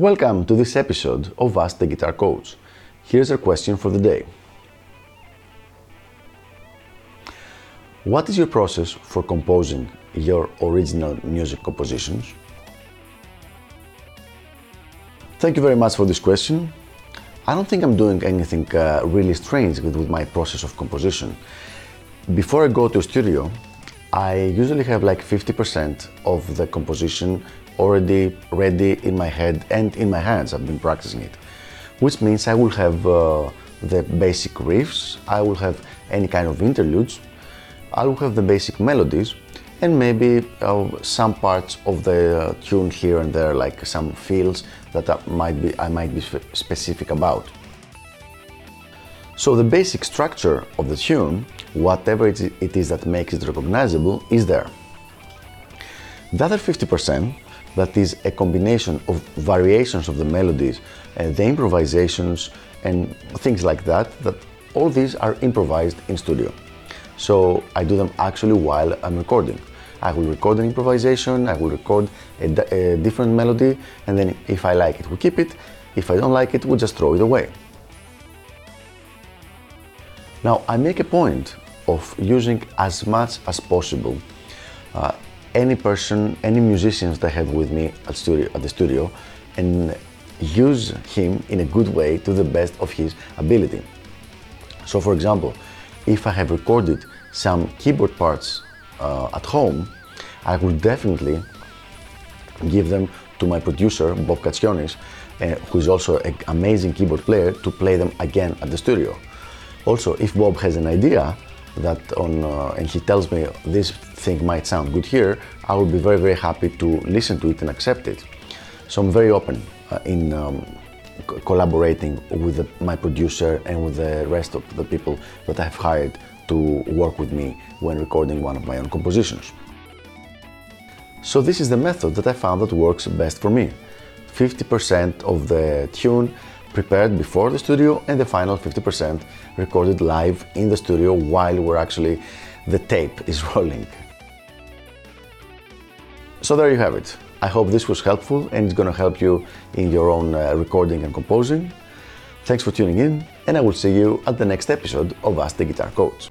Welcome to this episode of Ask the Guitar Coach. Here's our question for the day. What is your process for composing your original music compositions? Thank you very much for this question. I don't think I'm doing anything uh, really strange with, with my process of composition. Before I go to a studio, I usually have like 50% of the composition already ready in my head and in my hands. I've been practicing it, which means I will have uh, the basic riffs, I will have any kind of interludes, I will have the basic melodies, and maybe uh, some parts of the uh, tune here and there, like some feels that I might be I might be specific about. So the basic structure of the tune whatever it is that makes it recognizable is there. The other 50%, that is a combination of variations of the melodies, and the improvisations, and things like that, that all these are improvised in studio. So I do them actually while I'm recording. I will record an improvisation, I will record a, a different melody, and then if I like it, we keep it. If I don't like it, we just throw it away. Now, I make a point of using as much as possible uh, any person, any musicians that I have with me at, studio, at the studio, and use him in a good way to the best of his ability. So, for example, if I have recorded some keyboard parts uh, at home, I will definitely give them to my producer, Bob Katsionis, uh, who is also an amazing keyboard player, to play them again at the studio. Also, if Bob has an idea that on, uh, and he tells me this thing might sound good here, I will be very, very happy to listen to it and accept it. So I'm very open uh, in um, collaborating with the, my producer and with the rest of the people that I've hired to work with me when recording one of my own compositions. So this is the method that I found that works best for me. 50% of the tune prepared before the studio and the final 50% recorded live in the studio while we're actually the tape is rolling. So there you have it. I hope this was helpful and it's going to help you in your own uh, recording and composing. Thanks for tuning in and I will see you at the next episode of Ask the Guitar Coach.